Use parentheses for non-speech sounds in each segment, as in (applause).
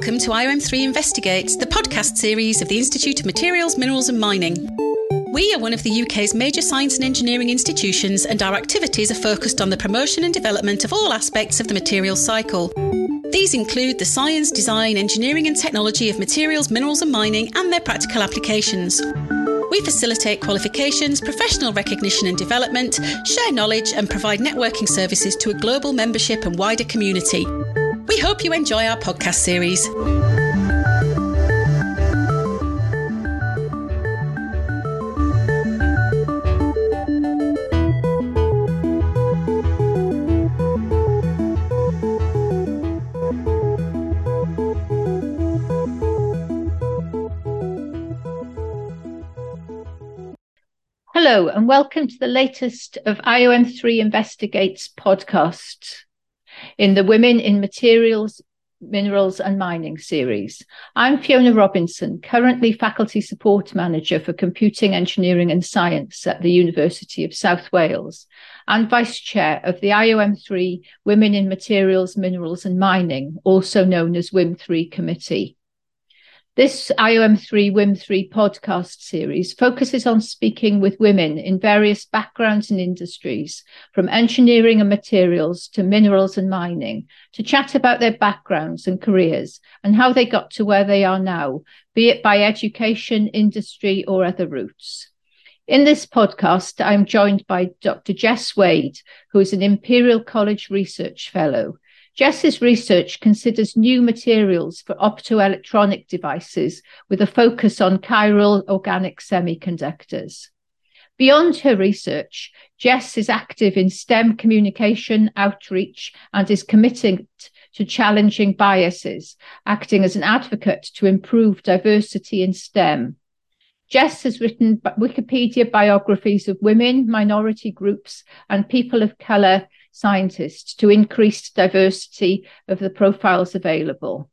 Welcome to IOM3 Investigates, the podcast series of the Institute of Materials, Minerals and Mining. We are one of the UK's major science and engineering institutions, and our activities are focused on the promotion and development of all aspects of the materials cycle. These include the science, design, engineering, and technology of materials, minerals, and mining, and their practical applications. We facilitate qualifications, professional recognition and development, share knowledge, and provide networking services to a global membership and wider community. We hope you enjoy our podcast series. Hello, and welcome to the latest of IOM3 Investigates podcast in the Women in Materials, Minerals and Mining series. I'm Fiona Robinson, currently Faculty Support Manager for Computing, Engineering and Science at the University of South Wales and Vice Chair of the IOM3 Women in Materials, Minerals and Mining, also known as WIM3 Committee. This IOM3 WIM3 podcast series focuses on speaking with women in various backgrounds and industries, from engineering and materials to minerals and mining, to chat about their backgrounds and careers and how they got to where they are now, be it by education, industry, or other routes. In this podcast, I'm joined by Dr. Jess Wade, who is an Imperial College Research Fellow. Jess's research considers new materials for optoelectronic devices with a focus on chiral organic semiconductors. Beyond her research, Jess is active in STEM communication outreach and is committed to challenging biases, acting as an advocate to improve diversity in STEM. Jess has written Wikipedia biographies of women, minority groups, and people of colour scientists to increase diversity of the profiles available.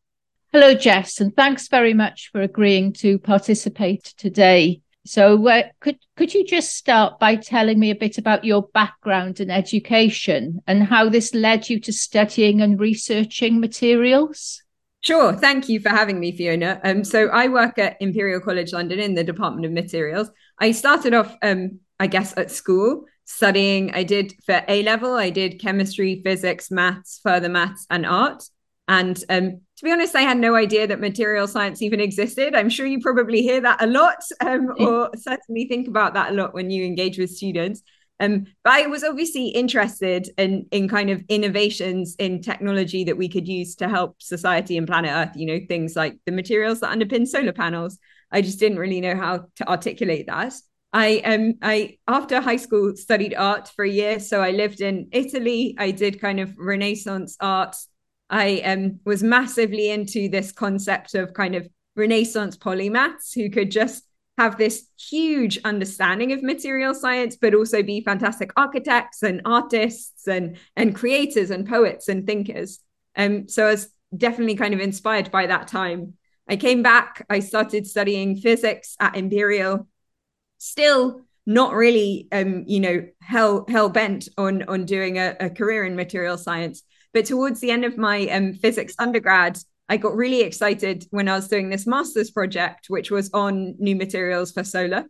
Hello, Jess, and thanks very much for agreeing to participate today. So, uh, could could you just start by telling me a bit about your background and education and how this led you to studying and researching materials? Sure. Thank you for having me, Fiona. Um, so I work at Imperial College London in the Department of Materials. I started off, um, I guess, at school studying. I did for A level, I did chemistry, physics, maths, further maths, and art. And um, to be honest, I had no idea that material science even existed. I'm sure you probably hear that a lot, um, or certainly think about that a lot when you engage with students. Um, but I was obviously interested in in kind of innovations in technology that we could use to help society and planet Earth. You know, things like the materials that underpin solar panels. I just didn't really know how to articulate that. I um I after high school studied art for a year. So I lived in Italy. I did kind of Renaissance art. I um was massively into this concept of kind of Renaissance polymaths who could just have this huge understanding of material science, but also be fantastic architects and artists and and creators and poets and thinkers. Um, so I was definitely kind of inspired by that time. I came back. I started studying physics at Imperial still not really um you know hell hell bent on on doing a, a career in material science. But towards the end of my um, physics undergrad i got really excited when i was doing this master's project which was on new materials for solar.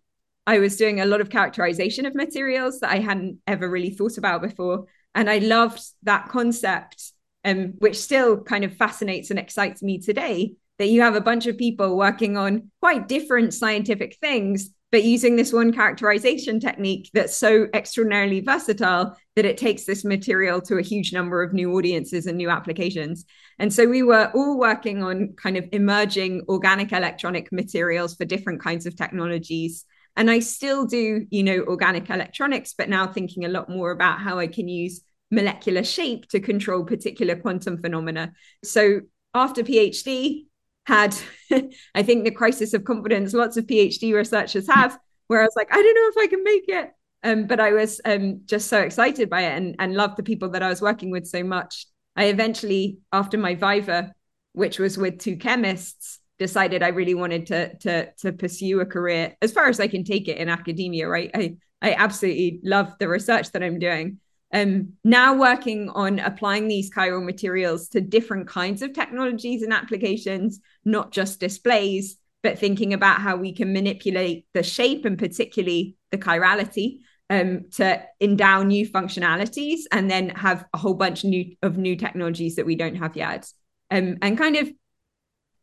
I was doing a lot of characterization of materials that i hadn't ever really thought about before. And i loved that concept um, which still kind of fascinates and excites me today that you have a bunch of people working on quite different scientific things but using this one characterization technique that's so extraordinarily versatile that it takes this material to a huge number of new audiences and new applications. And so we were all working on kind of emerging organic electronic materials for different kinds of technologies. And I still do, you know, organic electronics, but now thinking a lot more about how I can use molecular shape to control particular quantum phenomena. So after PhD, had, (laughs) I think, the crisis of confidence lots of PhD researchers have, where I was like, I don't know if I can make it. Um, but I was um, just so excited by it and, and loved the people that I was working with so much. I eventually, after my Viva, which was with two chemists, decided I really wanted to to to pursue a career as far as I can take it in academia. Right, I I absolutely love the research that I'm doing. Um, now working on applying these chiral materials to different kinds of technologies and applications, not just displays, but thinking about how we can manipulate the shape and particularly the chirality um, to endow new functionalities and then have a whole bunch new, of new technologies that we don't have yet. Um, and kind of,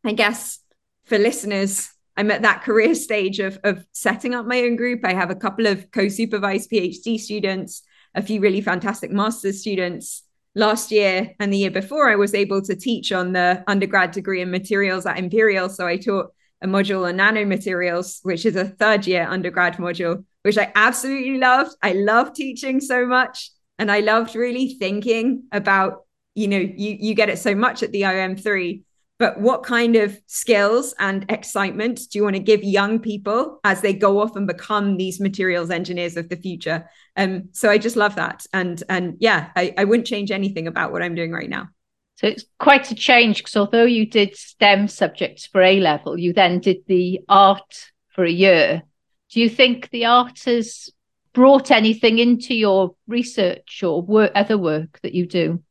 I guess, for listeners, I'm at that career stage of, of setting up my own group. I have a couple of co supervised PhD students a few really fantastic master's students last year and the year before i was able to teach on the undergrad degree in materials at imperial. So i taught a module on nanomaterials which is a third year undergrad module which i absolutely loved. I love teaching so much. And i loved really thinking about you know you you get it so much at the iom3 but what kind of skills and excitement do you want to give young people as they go off and become these materials engineers of the future? Um, so i just love that. And and yeah I, I wouldn't change anything about what i'm doing right now. So it's quite a change because although you did stem subjects for a level you then did the art for a year. Do you think the art has brought anything into your research or work, other work that you do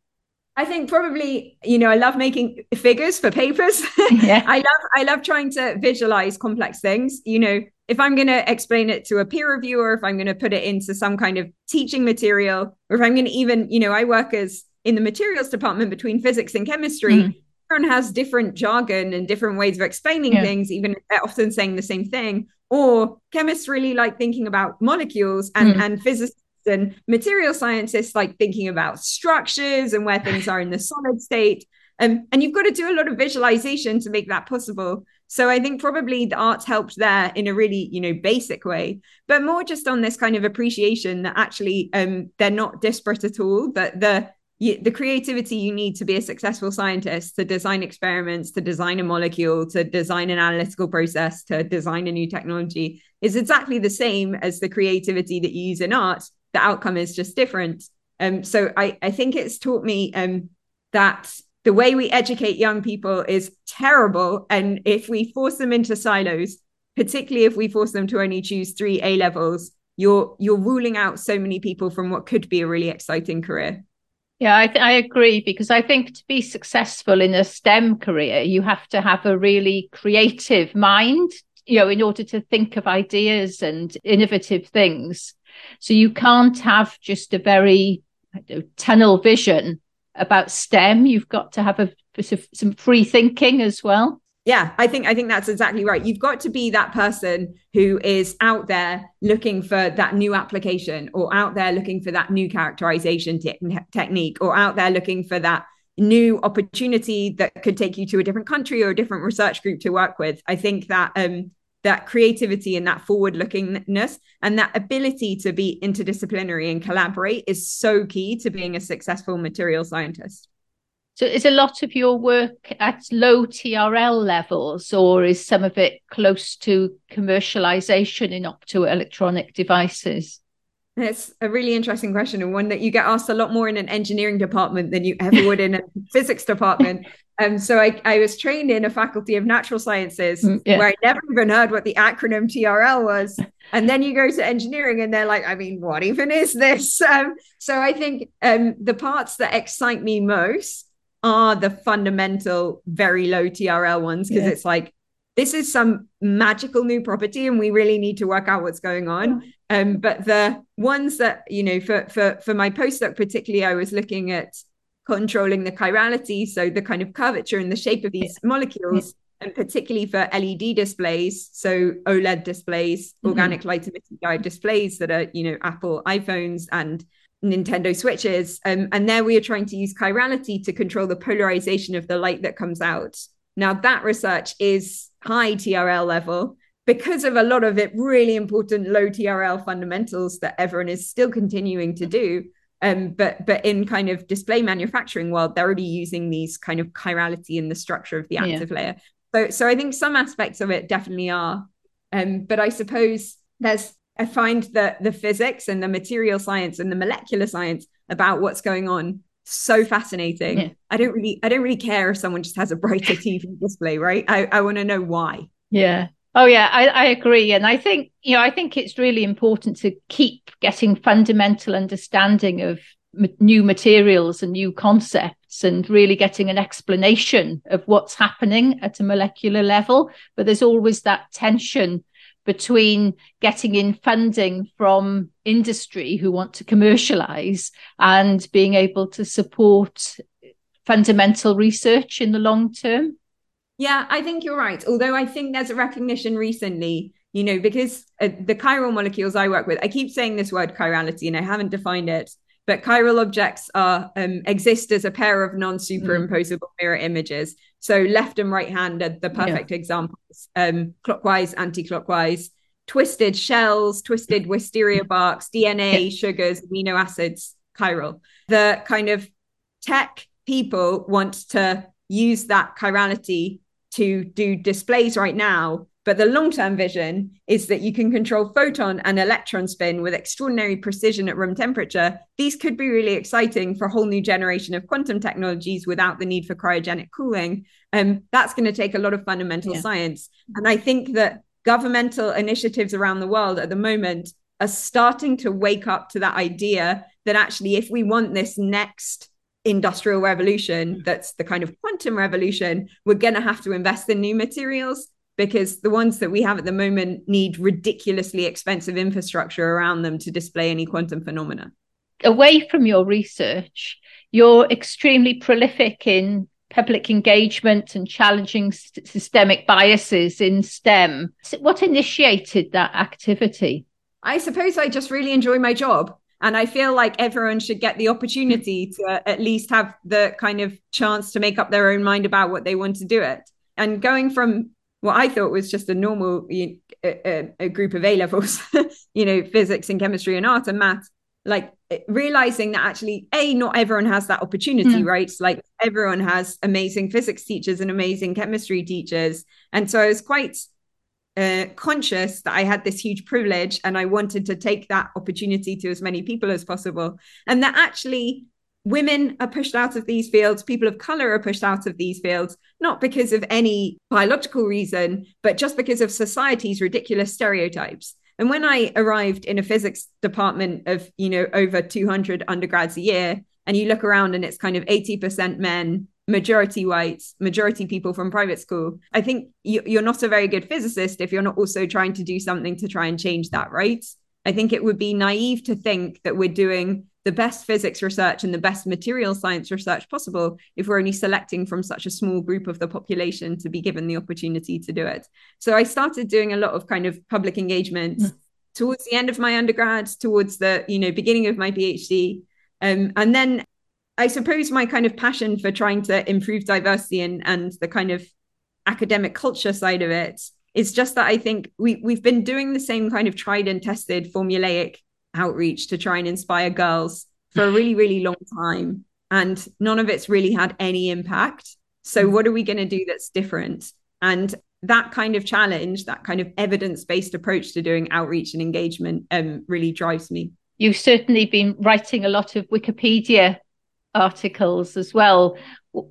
I think probably, you know, I love making figures for papers. (laughs) Yeah. I love I love trying to visualize complex things. You know, if I'm going to explain it to a peer reviewer, if I'm going to put it into some kind of teaching material, or if I'm going to even, you know, I work as in the materials department between physics and chemistry. Mm. Everyone has different jargon and different ways of explaining yeah. things, even if they're often saying the same thing. Or chemists really like thinking about molecules and, mm. and physicists and material scientists like thinking about structures and where things are in the solid state. Um, and you've got to do a lot of visualization to make that possible. So I think probably the arts helped there in a really, you know, basic way, but more just on this kind of appreciation that actually um, they're not disparate at all. But the the creativity you need to be a successful scientist, to design experiments, to design a molecule, to design an analytical process, to design a new technology, is exactly the same as the creativity that you use in art the outcome is just different. Um, so I, I think it's taught me um, that the way we educate young people is terrible. And if we force them into silos, particularly if we force them to only choose three A levels, you're you're ruling out so many people from what could be a really exciting career. Yeah, I, th- I agree because I think to be successful in a STEM career, you have to have a really creative mind, you know, in order to think of ideas and innovative things. So you can't have just a very know, tunnel vision about STEM. You've got to have a, some free thinking as well. Yeah, I think I think that's exactly right. You've got to be that person who is out there looking for that new application, or out there looking for that new characterization te- technique, or out there looking for that new opportunity that could take you to a different country or a different research group to work with. I think that um, that creativity and that forward lookingness and that ability to be interdisciplinary and collaborate is so key to being a successful material scientist. So, is a lot of your work at low TRL levels, or is some of it close to commercialization in optoelectronic devices? It's a really interesting question and one that you get asked a lot more in an engineering department than you ever would in a (laughs) physics department. Um, so I, I was trained in a faculty of natural sciences mm, yeah. where I never even heard what the acronym TRL was. (laughs) And then you go to engineering and they're like, I mean, what even is this? (laughs) Um, so I think um, the parts that excite me most are the fundamental, very low TRL ones because yeah. it's like, this is some magical new property and we really need to work out what's going on. Um, but the ones that, you know, for, for, for my postdoc particularly, I was looking at controlling the chirality, so the kind of curvature and the shape of these molecules, and particularly for LED displays, so OLED displays, mm-hmm. organic light emitting diode displays that are, you know, Apple iPhones and Nintendo Switches. Um, and there we are trying to use chirality to control the polarization of the light that comes out. Now, that research is high TRL level because of a lot of it really important low TRL fundamentals that everyone is still continuing to do. Um, but but in kind of display manufacturing world, they're already using these kind of chirality in the structure of the active yeah. layer. So so I think some aspects of it definitely are. Um, but I suppose there's I find that the physics and the material science and the molecular science about what's going on so fascinating. Yeah. I don't really I don't really care if someone just has a brighter TV display, right? I, I want to know why. Yeah. Oh yeah, I, I agree. And I think, you know, I think it's really important to keep getting fundamental understanding of new materials and new concepts and really getting an explanation of what's happening at a molecular level. But there's always that tension between getting in funding from industry who want to commercialize and being able to support fundamental research in the long term? Yeah, I think you're right. Although I think there's a recognition recently, you know, because uh, the chiral molecules I work with, I keep saying this word chirality and I haven't defined it, but chiral objects are um, exist as a pair of non-superimposable mm. mirror images. So left and right hand are the perfect yeah. examples. Um, clockwise, anti-clockwise, twisted shells, twisted wisteria barks, DNA, sugars, amino acids, chiral. The kind of tech people want to use that chirality to do displays right now. But the long term vision is that you can control photon and electron spin with extraordinary precision at room temperature. These could be really exciting for a whole new generation of quantum technologies without the need for cryogenic cooling. Um, that's going to take a lot of fundamental yeah. science. And I think that governmental initiatives around the world at the moment are starting to wake up to that idea that actually, if we want this next industrial revolution that's the kind of quantum revolution, we're going to have to invest in new materials because the ones that we have at the moment need ridiculously expensive infrastructure around them to display any quantum phenomena. Away from your research, you're extremely prolific in public engagement and challenging st- systemic biases in STEM. So what initiated that activity? I suppose I just really enjoy my job. And I feel like everyone should get the opportunity to at least have the kind of chance to make up their own mind about what they want to do it. And going from what I thought was just a normal you a, a, group of A levels, (laughs) you know, physics and chemistry and art and math, like realizing that actually, A, not everyone has that opportunity, mm. right? Like everyone has amazing physics teachers and amazing chemistry teachers. And so I was quite uh, conscious that I had this huge privilege and I wanted to take that opportunity to as many people as possible. And that actually women are pushed out of these fields, people of color are pushed out of these fields, not because of any biological reason, but just because of society's ridiculous stereotypes. And when I arrived in a physics department of, you know, over 200 undergrads a year, and you look around and it's kind of 80% men, majority whites, majority people from private school. I think you, are not a very good physicist if you're not also trying to do something to try and change that, right? I think it would be naive to think that we're doing the best physics research and the best material science research possible if we're only selecting from such a small group of the population to be given the opportunity to do it. So I started doing a lot of kind of public engagement mm. towards the end of my undergrad, towards the you know beginning of my PhD, um, and then I suppose my kind of passion for trying to improve diversity and and the kind of academic culture side of it is just that I think we we've been doing the same kind of tried and tested formulaic outreach to try and inspire girls for a really really long time. And none of it's really had any impact. So what are we going to do that's different? And that kind of challenge that kind of evidence based approach to doing outreach and engagement um, really drives me. You've certainly been writing a lot of wikipedia articles as well.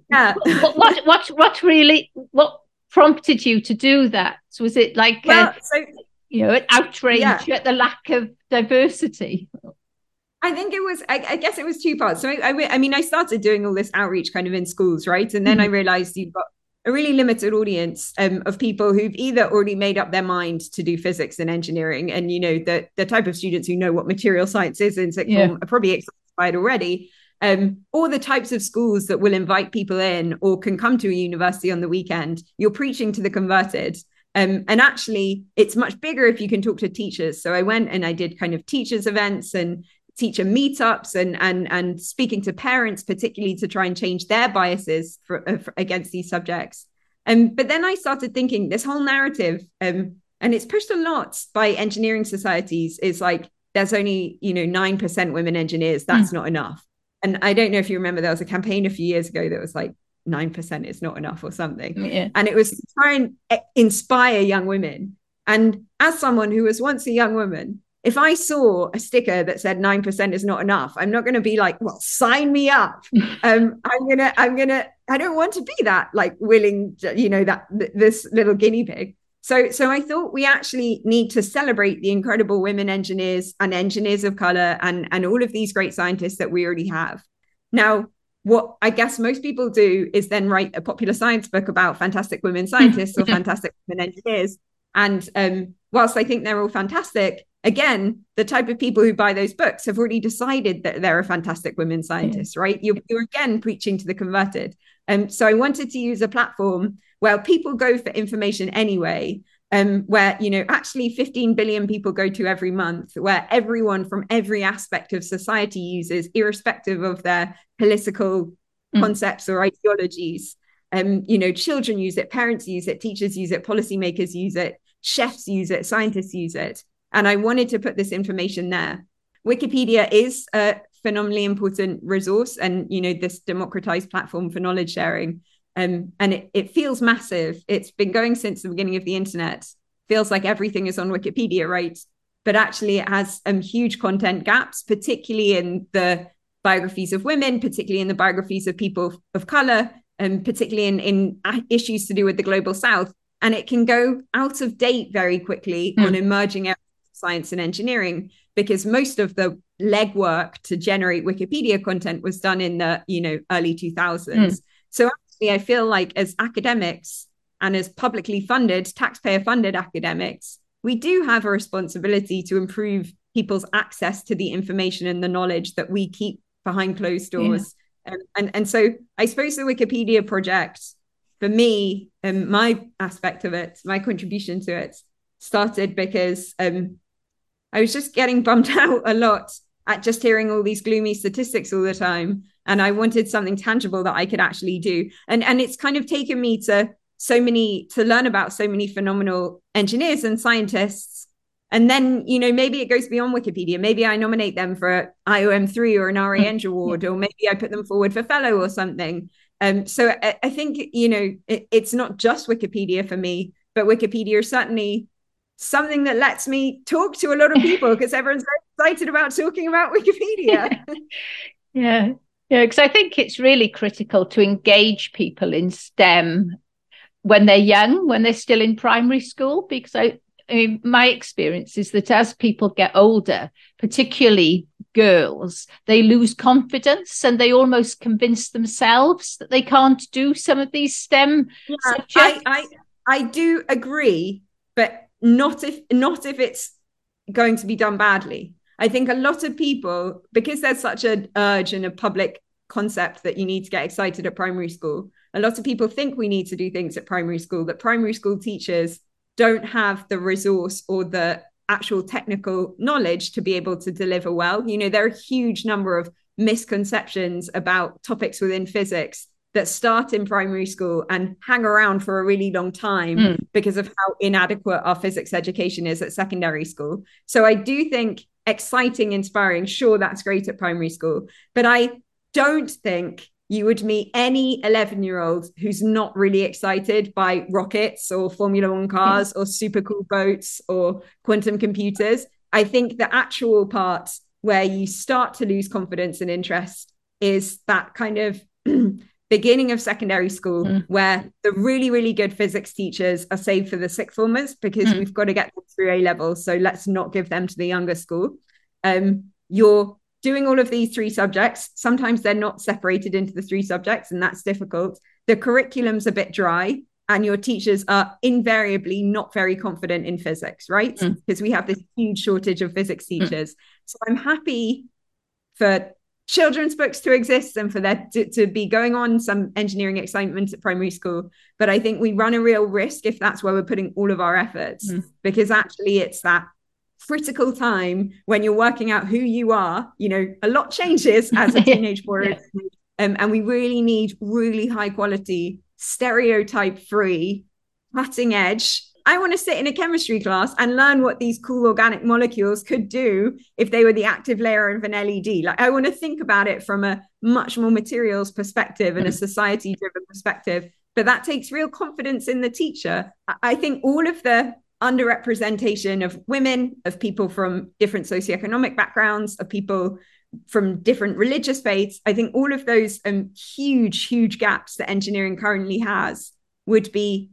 Yeah. what, what, what, what really, what prompted you to do that? Was it like, well, uh, so, you know, an outrage yeah. at the lack of diversity? I think it was, I, I, guess it was two parts. So I, I, I, mean, I started doing all this outreach kind of in schools, right? And then mm-hmm. I realized you've got a really limited audience um, of people who've either already made up their mind to do physics and engineering, and you know the the type of students who know what material science is in sixth yeah. are probably excited by it already, um, or the types of schools that will invite people in or can come to a university on the weekend. You're preaching to the converted. Um, and actually, it's much bigger if you can talk to teachers. So I went and I did kind of teachers events and teacher meetups and and and speaking to parents, particularly to try and change their biases for, uh, for against these subjects. Um, but then I started thinking this whole narrative, um, and it's pushed a lot by engineering societies, is like there's only you know nine percent women engineers. That's mm. not enough and I don't know if you remember, there was a campaign a few years ago that was like 9% is not enough or something. Yeah. And it was to try and inspire young women. And as someone who was once a young woman, if I saw a sticker that said 9% is not enough, I'm not going to be like, well, sign me up. (laughs) um, I'm going to, I'm going to, I don't want to be that like willing, you know, that this little guinea pig. So, so I thought we actually need to celebrate the incredible women engineers and engineers of color and, and all of these great scientists that we already have. Now, what I guess most people do is then write a popular science book about fantastic women (laughs) scientists or fantastic women engineers. And um, whilst I think they're all fantastic, again, the type of people who buy those books have already decided that they're a fantastic women scientist, right? You're, you're, again preaching to the converted. And um, so I wanted to use a platform where people go for information anyway, um, where you know actually 15 billion people go to every month, where everyone from every aspect of society uses, irrespective of their political mm. concepts or ideologies. Um, you know, children use it, parents use it, teachers use it, policymakers use it, chefs use it, scientists use it. And I wanted to put this information there. Wikipedia is a phenomenally important resource and you know this democratized platform for knowledge sharing um, and it, it feels massive. It's been going since the beginning of the internet. Feels like everything is on Wikipedia, right? But actually, it has um, huge content gaps, particularly in the biographies of women, particularly in the biographies of people of color, and particularly in, in issues to do with the global south. And it can go out of date very quickly mm. on emerging areas of science and engineering because most of the legwork to generate Wikipedia content was done in the you know early 2000s. Mm. So I feel like as academics and as publicly funded, taxpayer funded academics, we do have a responsibility to improve people's access to the information and the knowledge that we keep behind closed doors. Yeah. And, and, and so I suppose the Wikipedia project, for me, and um, my aspect of it, my contribution to it, started because um, I was just getting (laughs) bummed out a lot at just hearing all these gloomy statistics all the time and i wanted something tangible that i could actually do. And and it's kind of taken me to so many to learn about so many phenomenal engineers and scientists. And then you know maybe it goes beyond wikipedia. Maybe i nominate them for iom3 or an ra (laughs) award or maybe i put them forward for fellow or something. Um, so I, I, think you know it, it's not just wikipedia for me but wikipedia is certainly something that lets me talk to a lot of people (laughs) because everyone's very excited about talking about wikipedia. (laughs) Yeah yeah, because I think it's really critical to engage people in STEM when they're young, when they're still in primary school, because I, I mean, my experience is that as people get older, particularly girls, they lose confidence and they almost convince themselves that they can't do some of these STEM yeah, subjects. I, I, I do agree, but not if not if it's going to be done badly. I think a lot of people, because there's such an urge and a public concept that you need to get excited at primary school, a lot of people think we need to do things at primary school, that primary school teachers don't have the resource or the actual technical knowledge to be able to deliver well. You know, there are a huge number of misconceptions about topics within physics that start in primary school and hang around for a really long time mm. because of how inadequate our physics education is at secondary school. So I do think exciting, inspiring. Sure, that's great at primary school. But I don't think you would meet any 11 year old who's not really excited by rockets or Formula One cars or super cool boats or quantum computers. I think the actual part where you start to lose confidence and interest is that kind of (clears throat) beginning of secondary school mm. where the really really good physics teachers are saved for the sixth formers because mm. we've got to get them through a level so let's not give them to the younger school um, you're doing all of these three subjects sometimes they're not separated into the three subjects and that's difficult the curriculum's a bit dry and your teachers are invariably not very confident in physics right mm. because we have this huge shortage of physics mm. teachers mm. so i'm happy for children's books to exist and for there to, to, be going on some engineering excitement at primary school. But I think we run a real risk if that's where we're putting all of our efforts, mm. because actually it's that critical time when you're working out who you are. You know, a lot changes (laughs) as a teenage boy. yeah. um, and we really need really high quality, stereotype free, cutting edge I want to sit in a chemistry class and learn what these cool organic molecules could do if they were the active layer of an LED. Like, I want to think about it from a much more materials perspective and a mm. society driven perspective. But that takes real confidence in the teacher. I think all of the underrepresentation of women, of people from different socioeconomic backgrounds, of people from different religious faiths, I think all of those um, huge, huge gaps that engineering currently has would be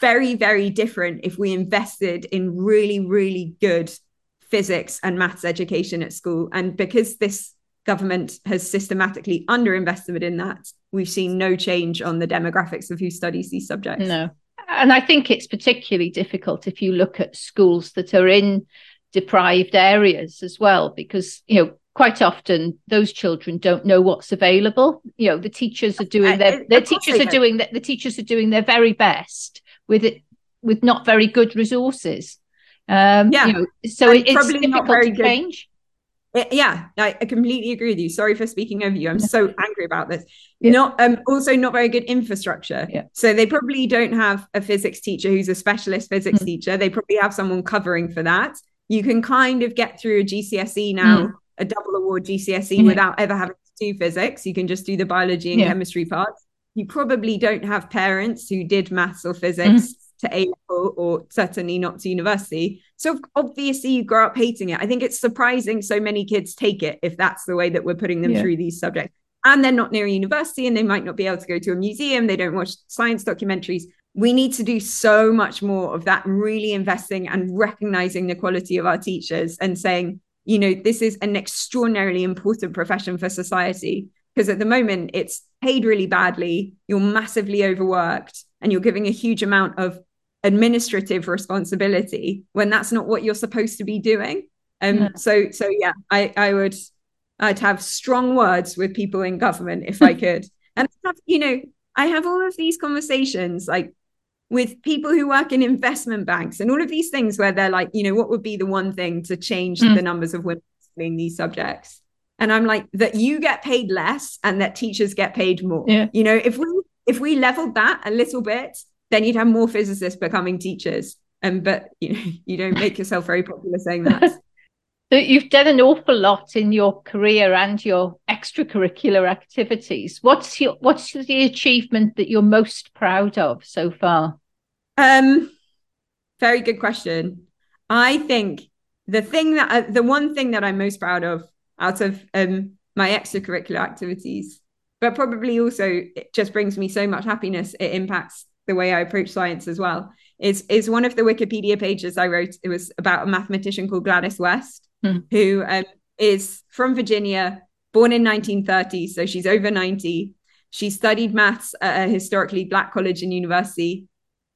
very, very different if we invested in really, really good physics and maths education at school. And because this government has systematically underinvested in that, we've seen no change on the demographics of who studies these subjects. No. And I think it's particularly difficult if you look at schools that are in deprived areas as well, because, you know, quite often those children don't know what's available. You know, the teachers are uh, doing their, their teachers are doing the, the teachers are doing their very best with it, with not very good resources. Um, yeah. You know, so it, it's difficult to good. change. It, yeah, I, I, completely agree with you. Sorry for speaking over you. I'm so angry about this. Yeah. Not um, also not very good infrastructure. Yeah. So they probably don't have a physics teacher who's a specialist physics mm. teacher. They probably have someone covering for that. You can kind of get through a GCSE now, mm. a double award GCSE, mm. without ever having to do physics. You can just do the biology and chemistry parts. You probably don't have parents who did maths or physics mm-hmm. to A level or certainly not to university. So obviously you grow up hating it. I think it's surprising so many kids take it if that's the way that we're putting them yeah. through these subjects. And they're not near a university and they might not be able to go to a museum. They don't watch science documentaries. We need to do so much more of that, really investing and recognizing the quality of our teachers and saying, you know, this is an extraordinarily important profession for society. Because at the moment, it's paid really badly, you're massively overworked, and you're giving a huge amount of administrative responsibility when that's not what you're supposed to be doing um yeah. so so yeah i i would i'd have strong words with people in government if i (laughs) could and have, you know i have all of these conversations like with people who work in investment banks and all of these things where they're like you know what would be the one thing to change mm. the numbers of women studying these subjects and i'm like that you get paid less and that teachers get paid more yeah. you know if we if we leveled that a little bit then you'd have more physicists becoming teachers. Um, but (laughs) you know, you don't make yourself very popular saying that. (laughs) so you've done an awful lot in your career and your extracurricular activities. What's your what's the achievement that you're most proud of so far? Um, very good question. I think the thing that uh, the one thing that I'm most proud of out of um, my extracurricular activities, but probably also it just brings me so much happiness. It impacts the way I approach science as well. Is is one of the Wikipedia pages I wrote. It was about a mathematician called Gladys West, mm. who um, is from Virginia, born in 1930, so she's over 90. She studied maths at a historically black college and university,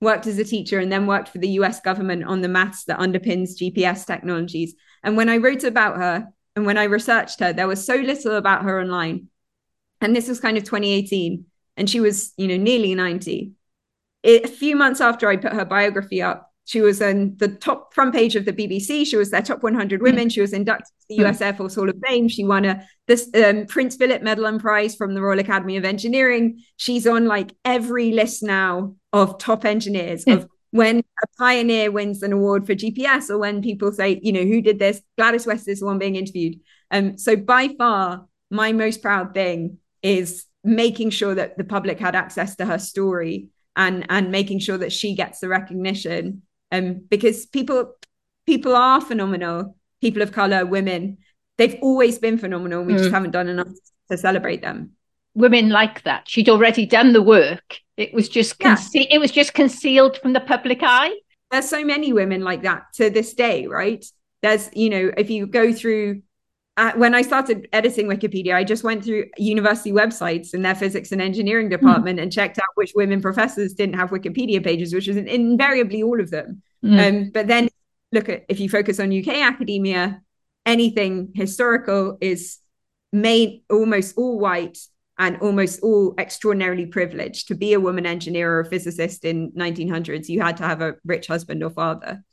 worked as a teacher, and then worked for the US government on the maths that underpins GPS technologies. And when I wrote about her and when I researched her, there was so little about her online. And this was kind of 2018. And she was, you know, nearly 90 it, a few months after I put her biography up, she was on the top front page of the BBC. She was their top 100 hmm. women. She was inducted to the US. Air Force Hall of Fame. She won a this um, Prince Philip Medal and Prize from the Royal Academy of Engineering. She's on like every list now of top engineers of when a pioneer wins an award for GPS or when people say, you know, who did this? Gladys West is the one being interviewed. Um, so by far, my most proud thing is making sure that the public had access to her story and and making sure that she gets the recognition um because people people are phenomenal people of color women they've always been phenomenal we mm. just haven't done enough to celebrate them women like that she'd already done the work it was just conce- yeah. it was just concealed from the public eye there's so many women like that to this day right there's you know if you go through uh, when I started editing Wikipedia, I just went through university websites in their physics and engineering hmm. department mm. and checked out which women professors didn't have Wikipedia pages, which was invariably all of them. Mm. Um, but then look at if you focus on UK academia, anything historical is made almost all white and almost all extraordinarily privileged. To be a woman engineer or a physicist in 1900s, you had to have a rich husband or father.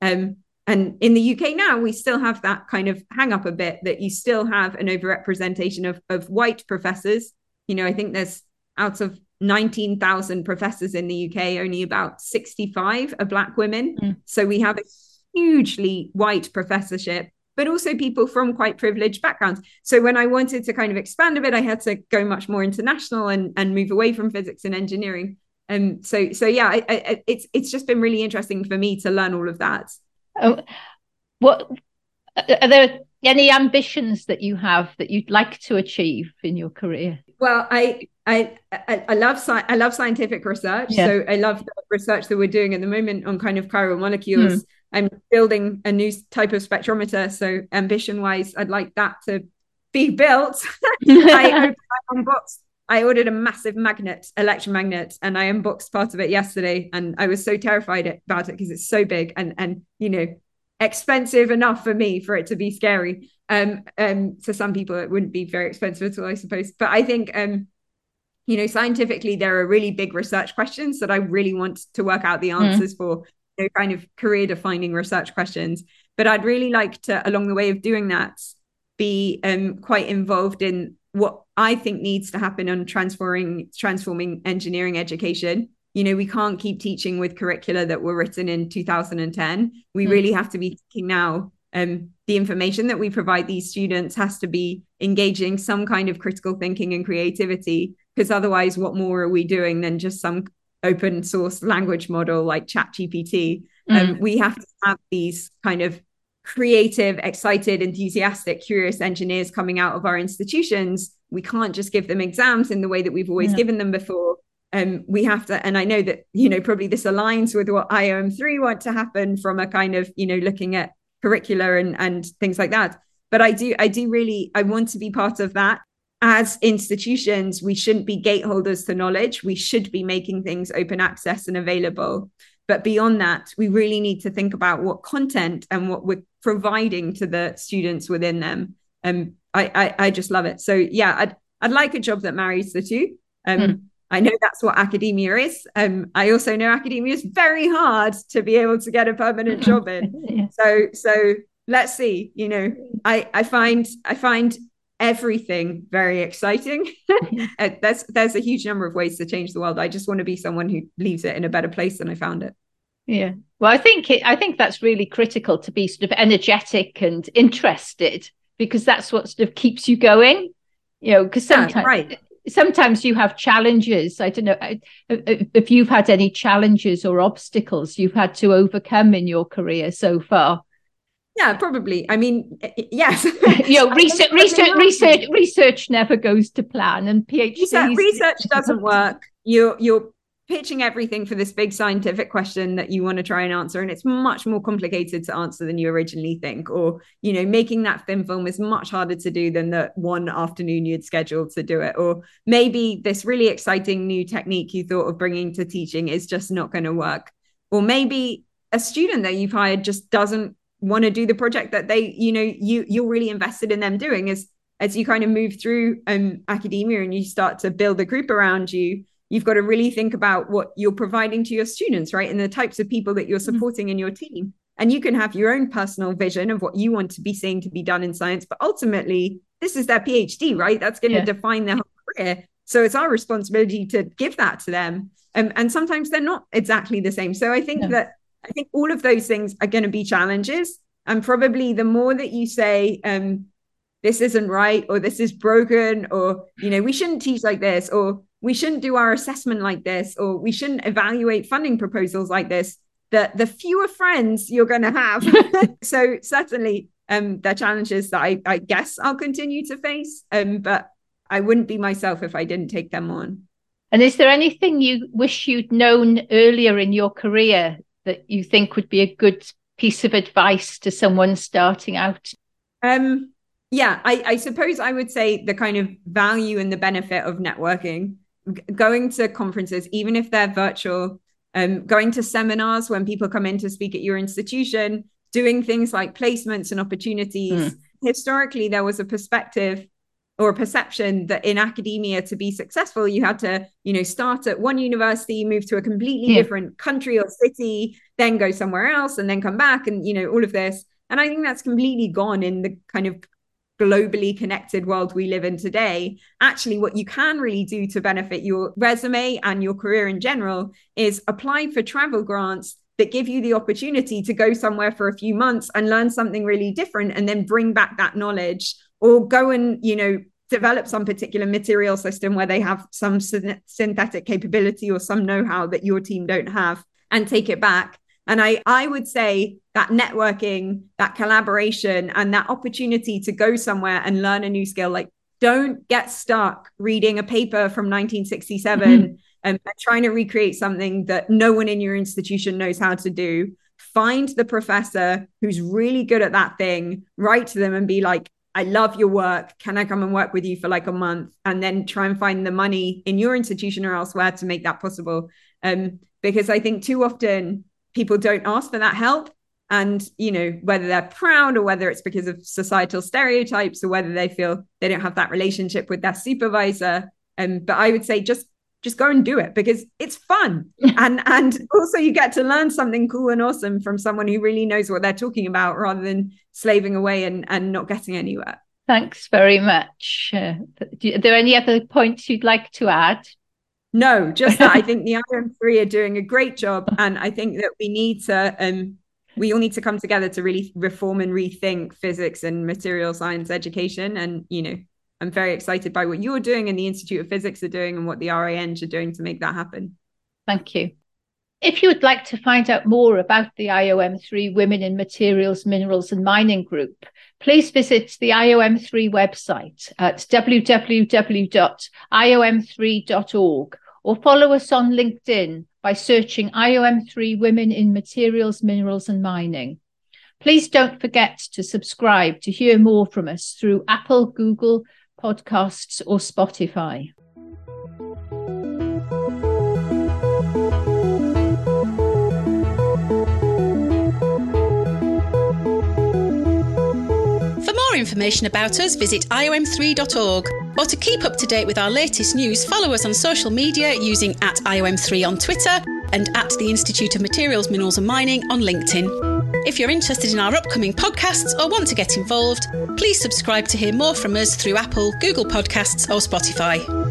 Um, and in the UK now, we still have that kind of hang up a bit that you still have an overrepresentation of, of white professors. You know, I think there's out of 19,000 professors in the UK, only about 65 are Black women. Mm. So we have a hugely white professorship, but also people from quite privileged backgrounds. So when I wanted to kind of expand a bit, I had to go much more international and, and move away from physics and engineering. And um, so, so yeah, I, I, it's it's just been really interesting for me to learn all of that. Oh, what are there any ambitions that you have that you'd like to achieve in your career? Well, I I I, love sci- I love scientific research, yeah. so I love the, research that we're doing at the moment on kind of chiral molecules. Mm. I'm building a new type of spectrometer. So ambition wise, I'd like that to be built. (laughs) I, (laughs) I unboxed I ordered a massive magnet, electromagnet, and I unboxed part of it yesterday. And I was so terrified about it because it's so big and and you know expensive enough for me for it to be scary. Um, um, to some people it wouldn't be very expensive at all, I suppose. But I think um, you know, scientifically there are really big research questions that I really want to work out the mm. answers mm. for. Know, kind of career defining research questions. But I'd really like to, along the way of doing that, be um, quite involved in what I think needs to happen on transforming transforming engineering education. You know, we can't keep teaching with curricula that were written in 2010. We mm. really have to be thinking now. Um, the information that we provide these students has to be engaging some kind of critical thinking and creativity, because otherwise, what more are we doing than just some open source language model like ChatGPT? Mm. Um, we have to have these kind of creative, excited, enthusiastic, curious engineers coming out of our institutions, we can't just give them exams in the way that we've always yeah. given them before. Um, we have to, and I know that, you know, probably this aligns with what IOM3 want to happen from a kind of, you know, looking at curricula and, and things like that. But I do, I do really, I want to be part of that. As institutions, we shouldn't be gateholders to knowledge. We should be making things open access and available. But beyond that, we really need to think about what content and what we're providing to the students within them. And I, I, I just love it. So yeah, I'd I'd like a job that marries the two. Um, mm. I know that's what academia is. Um, I also know academia is very hard to be able to get a permanent job in. (laughs) yeah. So so let's see. You know, I I find I find everything very exciting. Uh, there's there's a huge number of ways to change the world. I just want to be someone who leaves it in a better place than I found it. Yeah. Well, I think it, I think that's really critical to be sort of energetic and interested because that's what sort of keeps you going. You know, because sometimes yeah, right. sometimes you have challenges. I don't know if you've had any challenges or obstacles you've had to overcome in your career so far. Yeah, probably. I mean, yes. (laughs) you know, research, research, research, research never goes to plan, and PhD research, research (laughs) doesn't work. You're you're pitching everything for this big scientific question that you want to try and answer and it's much more complicated to answer than you originally think or you know making that thin film is much harder to do than the one afternoon you'd scheduled to do it or maybe this really exciting new technique you thought of bringing to teaching is just not going to work or maybe a student that you've hired just doesn't want to do the project that they you know you you're really invested in them doing as as you kind of move through um, academia and you start to build a group around you you've got to really think about what you're providing to your students, right? And the types of people that you're mm-hmm. supporting mm-hmm. in your team. And you can have your own personal vision of what you want to be seeing to be done in science, but ultimately, this is their PhD, right? That's going to define their whole career. So it's our responsibility to give that to them. Um, and sometimes they're not exactly the same. So I think no. that I think all of those things are going to be challenges. And probably the more that you say, um, this isn't right, or this is broken, or, you know, we shouldn't teach like this, or we shouldn't do our assessment like this or we shouldn't evaluate funding proposals like this the the fewer friends you're going to have (laughs) so certainly um there are challenges that I, I guess i'll continue to face um but i wouldn't be myself if i didn't take them on and is there anything you wish you'd known earlier in your career that you think would be a good piece of advice to someone starting out um yeah I, I suppose i would say the kind of value and the benefit of networking going to conferences, even if they're virtual, um, going to seminars when people come in to speak at your institution, doing things like placements and opportunities. Mm. Historically, there was a perspective or a perception that in academia to be successful you had to you know start at one university move to a completely yeah. different country or city then go somewhere else and then come back and you know all of this and i think that's completely gone in the kind of globally connected world we live in today, actually, what you can really do to benefit your resume and your career in general is apply for travel grants that give you the opportunity to go somewhere for a few months and learn something really different and then bring back that knowledge or go and, you know, develop some particular material system where they have some synthetic capability or some know-how that your team don't have and take it back and I, I would say that networking, that collaboration, and that opportunity to go somewhere and learn a new skill, like don't get stuck reading a paper from 1967 mm-hmm. um, trying to recreate something that no one in your institution knows how to do find the professor who's really good at that thing write to them and be like I love your work. Can I come and work with you for like a month? And then try and find the money in your institution or elsewhere to make that possible. Um, because I think too often people don't ask for that help. And, you know, whether they're proud or whether it's because of societal stereotypes or whether they feel they don't have that relationship with their supervisor. Um, but I would say just just go and do it because it's fun and and also you get to learn something cool and awesome from someone who really knows what they're talking about rather than slaving away and and not getting anywhere thanks very much uh, are there any other points you'd like to add no just that i (laughs) think the iom3 are doing a great job and i think that we need to um we all need to come together to really reform and rethink physics and material science education and you know I'm very excited by what you're doing and the Institute of Physics are doing and what the RINs are doing to make that happen. Thank you. If you would like to find out more about the IOM3 Women in Materials, Minerals and Mining Group, please visit the IOM3 website at www.iom3.org or follow us on LinkedIn by searching IOM3 Women in Materials, Minerals and Mining. Please don't forget to subscribe to hear more from us through Apple, Google, podcasts, or Spotify. Information about us, visit iom3.org. Or to keep up to date with our latest news, follow us on social media using at IOM3 on Twitter and at the Institute of Materials, Minerals and Mining on LinkedIn. If you're interested in our upcoming podcasts or want to get involved, please subscribe to hear more from us through Apple, Google Podcasts, or Spotify.